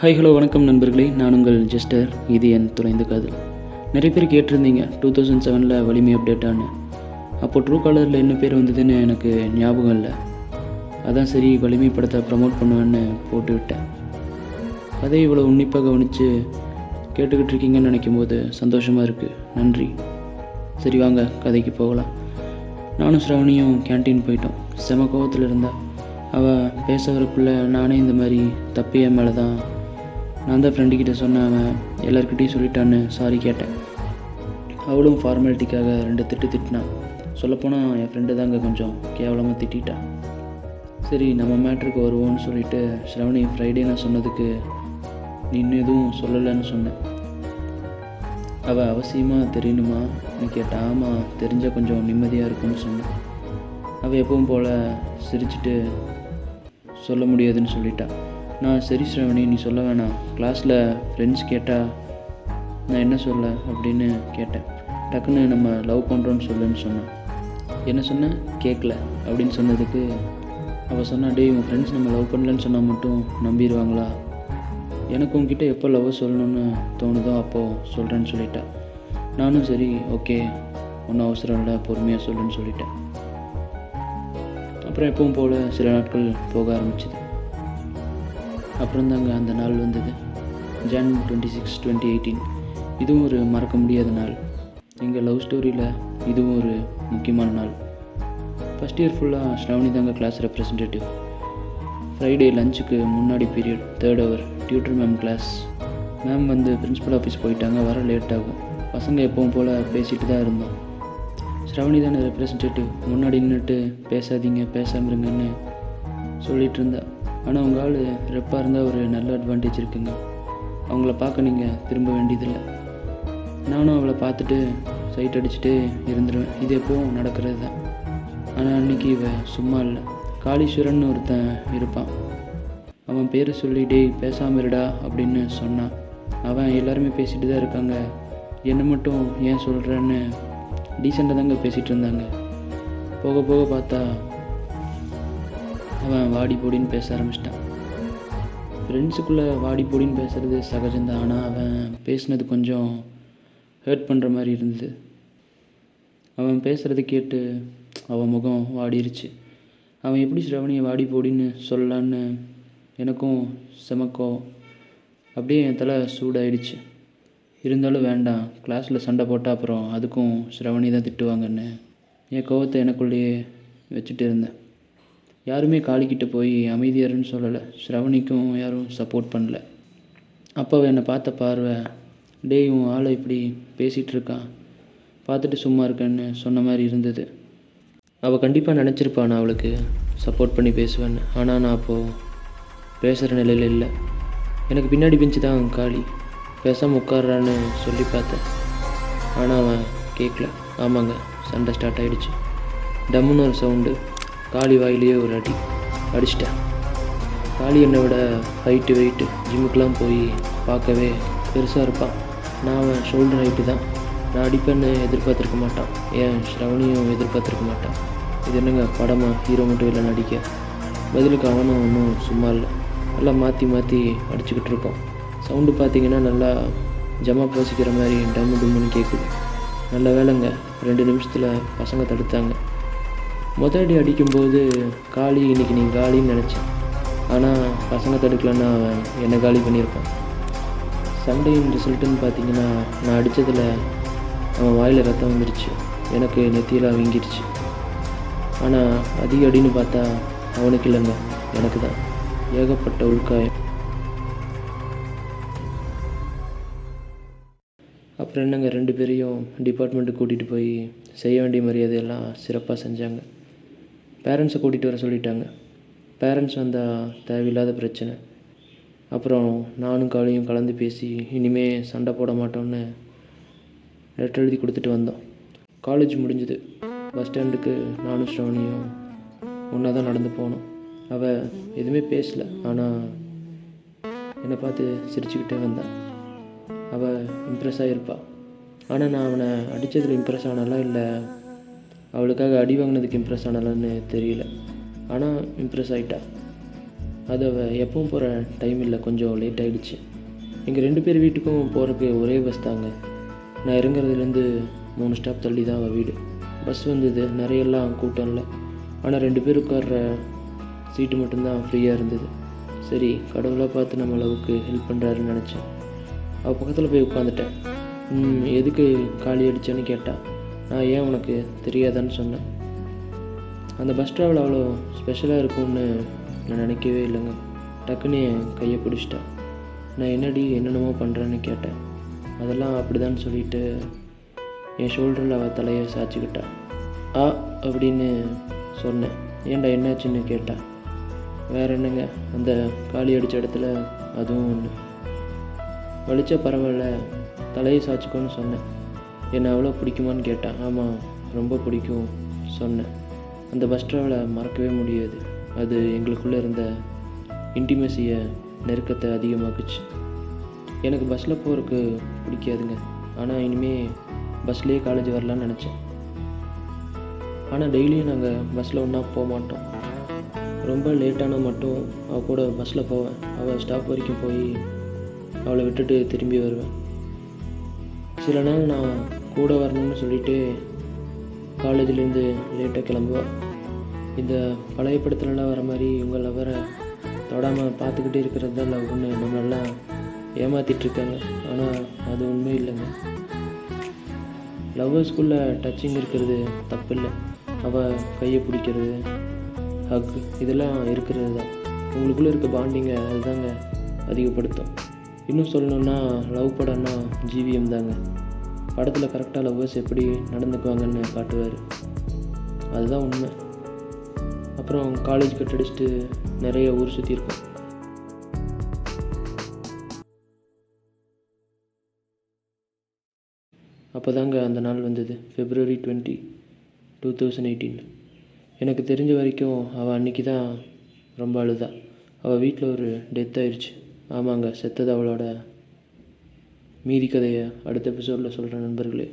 Hi hello வணக்கம் நண்பர்களே. நான் உங்கள் ஜெஸ்டர் இது என் துணைந்த காதல். நிறைய பேர் கேட்டிருந்தீங்க டூ தௌசண்ட் செவனில் வலிமை அப்டேட்டான்னு அப்போது ட்ரூ காலரில் என்ன பேர் வந்ததுன்னு எனக்கு ஞாபகம் இல்லை. அதான் சரி வலிமை படத்தை ப்ரமோட் பண்ணுவேன்னு போட்டு விட்டேன். அதை இவ்வளோ உன்னிப்பாக கவனித்து கேட்டுக்கிட்டு இருக்கீங்கன்னு நினைக்கும் போது சந்தோஷமாக இருக்குது நன்றி. சரி வாங்க கதைக்கு போகலாம். நானும் ஸ்ரவணியும் கேன்டீன் போயிட்டோம். செம கோவத்தில் இருந்தால் அவள் பேச வரக்குள்ளே நானே இந்த மாதிரி தப்பிய என் மேலே தான் நான் தான் ஃப்ரெண்டுக்கிட்ட சொன்னேன் அவன் எல்லாருக்கிட்டையும் சொல்லிட்டான்னு சாரி கேட்டேன். அவளும் ஃபார்மாலிட்டிக்காக ரெண்டு திட்டு திட்டினான் சொல்லப்போனால் என் ஃப்ரெண்டு தாங்க கொஞ்சம் கேவலமாக திட்டான் சரி நம்ம மேட்ருக்கு வருவோம்னு சொல்லிட்டு ஸ்ரவணி ஃப்ரைடே நான் சொன்னதுக்கு நின்று எதுவும் சொல்லலைன்னு சொன்னேன். அவள் அவசியமாக தெரியணுமா? நீ கேட்டா ஆமாம் தெரிஞ்சால் கொஞ்சம் நிம்மதியாக இருக்கும்னு சொன்னேன். அவள் எப்பவும் போல் சிரிச்சிட்டு சொல்ல முடியாதுன்னு சொல்லிட்டாள் நான் சரி ஸ்ரவணி நீ சொல்ல வேணாம். கிளாஸில் ஃப்ரெண்ட்ஸ் கேட்டால் நான் என்ன சொல்ல அப்படின்னு கேட்டேன். டக்குன்னு நம்ம லவ் பண்ணுறோன்னு சொல்லுன்னு சொன்னான். என்ன சொன்னேன் கேட்கல அப்படின்னு சொன்னதுக்கு அவள் சொன்னா டேய் உன் ஃப்ரெண்ட்ஸ் நம்ம லவ் பண்ணலன்னு சொன்னால் மட்டும் நம்பிடுவாங்களா? எனக்கு உங்ககிட்ட எப்போ லவ் சொல்லணும்னு தோணுதோ அப்போது சொல்கிறேன்னு சொல்லிட்டா. நானும் சரி ஓகே. ஒன்றும் அவசரம் இல்லை பொறுமையாக சொல்லுன்னு சொல்லிட்டேன். அப்புறம் எப்பவும் போல் சில நாட்கள் போக ஆரம்பிச்சிது. அப்புறம் தாங்க அந்த நாள் வந்தது. June twenty six twenty eighteen இதுவும் ஒரு மறக்க முடியாத நாள். எங்கள் லவ் ஸ்டோரியில் இதுவும் ஒரு முக்கியமான நாள். ஃபஸ்ட் இயர் ஃபுல்லாக ஸ்ரவணி தாங்க கிளாஸ் ரெப்ரசன்டேட்டிவ் ஃப்ரைடே லஞ்சுக்கு முன்னாடி period third hour tutor ma'am class ma'am வந்து பிரின்ஸிபல் ஆஃபீஸ் போயிட்டாங்க வர லேட் ஆகும். பசங்க எப்பவும் போல் பேசிட்டு தான் இருந்தோம். ஸ்ரவணி தானே ரெப்ரசன்டேட்டிவ் முன்னாடி நின்றுட்டு பேசாதீங்க பேசாம இருங்கன்னு சொல்லிட்டு இருந்தா. ஆனால் உங்கள் ஆள் ரெப்பாக இருந்தால் ஒரு நல்ல அட்வான்டேஜ் இருக்குங்க. அவங்கள பார்க்க நீங்கள் திரும்ப வேண்டியதில்லை. நானும் அவளை பார்த்துட்டு சைட் அடிச்சுட்டு இருந்துருவேன். இது எப்போவும் நடக்கிறது தான் ஆனால் அன்னைக்கு இவ சும்மா இல்லை. காளீஸ்வரன் ஒருத்தன் இருப்பான். அவன் பேரை சொல்லி டேய் இருடா அப்படின்னு சொன்னான் அவன் எல்லாருமே பேசிட்டு தான் இருக்காங்க. என்ன மட்டும் ஏன் சொல்கிறேன்னு டீசெண்டாக தாங்க பேசிகிட்டு இருந்தாங்க. போக போக பார்த்தா அவன் வாடி போடின்னு பேச ஆரம்பிச்சிட்டான். ஃப்ரெண்ட்ஸுக்குள்ளே வாடி போடின்னு பேசுகிறது சகஜம்தான் ஆனால் அவன் பேசுனது கொஞ்சம் ஹர்ட் பண்ணுற மாதிரி இருந்தது. அவன் பேசுகிறத கேட்டு அவன் முகம் வாடிருச்சு. அவன் எப்படி ஸ்ரவணியை வாடி போடின்னு சொல்லலான்னு எனக்கும் செமக்கோ அப்படியே என் தலை சூடாயிடுச்சு. இருந்தாலும் வேண்டாம் கிளாஸில் சண்டை போட்டால் அப்புறம் அதுக்கும் ஸ்ரவணி தான் திட்டுவாங்கன்னு என் கோவத்தை எனக்குள்ளேயே வச்சுட்டு இருந்தேன். யாருமே காளிக்கிட்ட போய் அமைதியாருன்னு சொல்லலை. ஸ்ரவணிக்கும் யாரும் சப்போர்ட் பண்ணல. அப்போ என்னை பார்த்த பார்வை டேய் உன் ஆளை இப்படி பேசிகிட்டு இருக்கான் பார்த்துட்டு சும்மா இருக்கேன்னு சொன்ன மாதிரி இருந்தது. அவள் கண்டிப்பாக நினச்சிருப்பா நான் அவளுக்கு சப்போர்ட் பண்ணி பேசுவேன்னு. ஆனால் நான் அப்போது பேசுகிற நிலையில் இல்லை. எனக்கு பின்னாடி பிஞ்சு தான் காளி பேசாமல் உட்கார்றான்னு சொல்லி பார்த்தேன். ஆனால் அவன் கேட்கல ஆமாங்க சண்டை ஸ்டார்ட் ஆகிடுச்சு டம்முன்னு ஒரு சவுண்டு காளி வாயிலேயே ஒரு அடி அடிச்சிட்டேன். காளி என்னை விட ஹைட்டு வெயிட்டு ஜிம்முக்கெலாம் போய் பார்க்கவே பெருசாக இருப்பான். நான் அவன் ஷோல்டர் ஹைட்டு தான். நான் அடிப்பேன்னு எதிர்பார்த்துருக்க மாட்டான். ஏன் ஸ்ரவணியும் எதிர்பார்த்துருக்க மாட்டான். இது என்னங்க படமாக ஹீரோ மட்டும் இல்லை நடிக்க? பதிலுக்கு அவனும் ஒன்றும் சும்மா இல்லை. நல்லா மாற்றி மாற்றி அடிச்சுக்கிட்டு இருக்கோம் சவுண்டு பார்த்தீங்கன்னா நல்லா ஜமா போசிக்கிற மாதிரி டம்மு டும்முன்னு கேட்குது நல்ல வேலைங்க. ரெண்டு நிமிஷத்தில் பசங்க தடுத்தாங்க. மொதல் அடி அடிக்கும்போது காளி இன்னைக்கு நீ காலின்னு நினச்சேன். ஆனால் பசங்க தடுக்கலன்னா அவன் என்னை காலி பண்ணியிருப்பான்? சண்டையின் ரிசல்ட்டுன்னு பார்த்தீங்கன்னா நான் அடித்ததில் அவன் வாயில் ரத்தம் வந்துருச்சு. எனக்கு நெத்தியில் வீங்கிருச்சு ஆனால் அதிக அடின்னு பார்த்தா அவனுக்கு இல்லைங்க எனக்கு தான். ஏகப்பட்ட உள்காயம். அப்புறம் என்னங்க ரெண்டு பேரையும் டிபார்ட்மெண்ட்டுக்கு கூட்டிகிட்டு போய் செய்ய வேண்டிய மரியாதையெல்லாம் சிறப்பாக செஞ்சாங்க. பேரண்ட்ஸை கூட்டிகிட்டு வர சொல்லிட்டாங்க. பேரண்ட்ஸ் வந்தால் தேவையில்லாத பிரச்சனை. அப்புறம் நானும் காளியும் கலந்து பேசி இனிமேல் சண்டை போட மாட்டோம்னு லெட்டர் எழுதி கொடுத்துட்டு வந்தோம். காலேஜ் முடிஞ்சுது. பஸ் ஸ்டாண்டுக்கு நானும் ஸ்ரவணியும் ஒன்றா தான் நடந்து போனோம். அவள் எதுவுமே பேசல. ஆனால் என்னை பார்த்து சிரிச்சுக்கிட்டே வந்தான் அவள் இம்ப்ரெஸ் ஆகிருப்பாள் ஆனால் நான் அவனை அடித்ததில் இம்ப்ரெஸ் ஆனாலாம் இல்லை. அவளுக்காக அடி வாங்கினதுக்கு இம்ப்ரெஸ் ஆனாலான்னு தெரியல. ஆனால் இம்ப்ரெஸ் ஆகிட்டா அது அவள் எப்பவும் போகிற டைம் இல்லை. கொஞ்சம் லேட் ஆகிடுச்சு எங்கள் ரெண்டு பேர் வீட்டுக்கும் போகிறதுக்கு ஒரே பஸ் தாங்க. நான் இறங்குறதுலேருந்து மூணு ஸ்டாப் தள்ளி தான் அவள் வீடு. பஸ் வந்தது. நிறையெல்லாம் கூட்டம் இல்லை. ஆனால் ரெண்டு பேர் உட்கார்ற சீட்டு மட்டும்தான் ஃப்ரீயாக இருந்தது. சரி கடவுளாக பார்த்து நம்ம அளவுக்கு ஹெல்ப் பண்ணுறாருன்னு நினச்சேன். அவள் பக்கத்தில் போய் உட்காந்துட்டேன் "ம், எதுக்கு காலி அடிச்சேன்னு கேட்டாள் நான் ஏன் உனக்கு தெரியாதான்னு சொன்னேன். அந்த பஸ் ட்ராவல் அவ்வளோ ஸ்பெஷலாக இருக்கும்னு நான் நினைக்கவே இல்லைங்க. டக்குன்னு என் கையை பிடிச்சிட்டா. நான் என்னடி என்னென்னமோ பண்ணுறேன்னு கேட்டேன். அதெல்லாம் அப்படிதான்னு சொல்லிட்டு என் ஷோல்டரில் அவள் தலையை சாய்ச்சிக்கிட்டா. ஆ அப்படின்னு சொன்னேன். ஏன்டா என்னாச்சுன்னு கேட்டா. வேற என்னங்க அந்த காலி அடித்த இடத்துல அதுவும் ஒன்று வலிச்சா பரவாயில்ல தலையை சாய்ச்சிக்கோன்னு சொன்னேன். என்னை அவ்வளோ பிடிக்குமான்னு கேட்டான் ஆமாம் ரொம்ப பிடிக்கும் சொன்னேன். அந்த பஸ் ட்ராவலை மறக்கவே முடியாது. அது எங்களுக்குள்ளே இருந்த இன்டிமேசியை நெருக்கத்தை அதிகமாக்குச்சு. எனக்கு பஸ்ஸில் போகிறதுக்கு பிடிக்காதுங்க. ஆனால் இனிமேல் பஸ்லேயே காலேஜ் வரலான்னு நினச்சேன். ஆனால் டெய்லியும் நாங்கள் பஸ்ஸில் ஒன்றா போக மாட்டோம். ரொம்ப லேட்டானால் மட்டும் அவள் கூட பஸ்ஸில் போவேன். அவள் ஸ்டாப் வரைக்கும் போய் அவளை விட்டுட்டு திரும்பி வருவேன். சில நாள் நான் கூட வரணும்னு சொல்லிட்டு காலேஜிலேருந்து லேட்டாக கிளம்புவா. இந்த பழைய படத்துலலாம் வர மாதிரி இவங்க லவரை தொடாமல் பார்த்துக்கிட்டே இருக்கிறது தான் லவ்னு நம்மளெல்லாம் ஏமாற்றிட்டுருக்காங்க ஆனால் அது உண்மை இல்லைங்க. லவ்வர்ஸ்குள்ளே டச்சிங் இருக்கிறது தப்பு இல்லை அவள் கையை பிடிக்கிறது ஹக் இதெல்லாம் இருக்கிறது தான். உங்களுக்குள்ளே இருக்க பாண்டிங்கை அதுதாங்க அதிகப்படுத்தும். இன்னும் சொல்லணுன்னா லவ் படம்னா ஜிவிஎம் தாங்க. படத்தில் கரெக்டாக லவ்வர்ஸ் எப்படி நடந்துக்குவாங்கன்னு காட்டுவார். அதுதான் உண்மை. அப்புறம் காலேஜ் கட் அடிச்சுட்டு நிறைய ஊர் சுற்றியிருக்கோம் அப்போ தாங்க அந்த நாள் வந்தது. February twenty two thousand eighteen எனக்கு தெரிஞ்ச வரைக்கும் அவள் அன்னைக்கு தான் ரொம்ப அழுதா. அவள் வீட்டில் ஒரு டெத் ஆயிடுச்சு ஆமாங்க செத்தது அவளோட மீதி கதையை அடுத்த எபிசோடில் சொல்கிறேன் நண்பர்களே.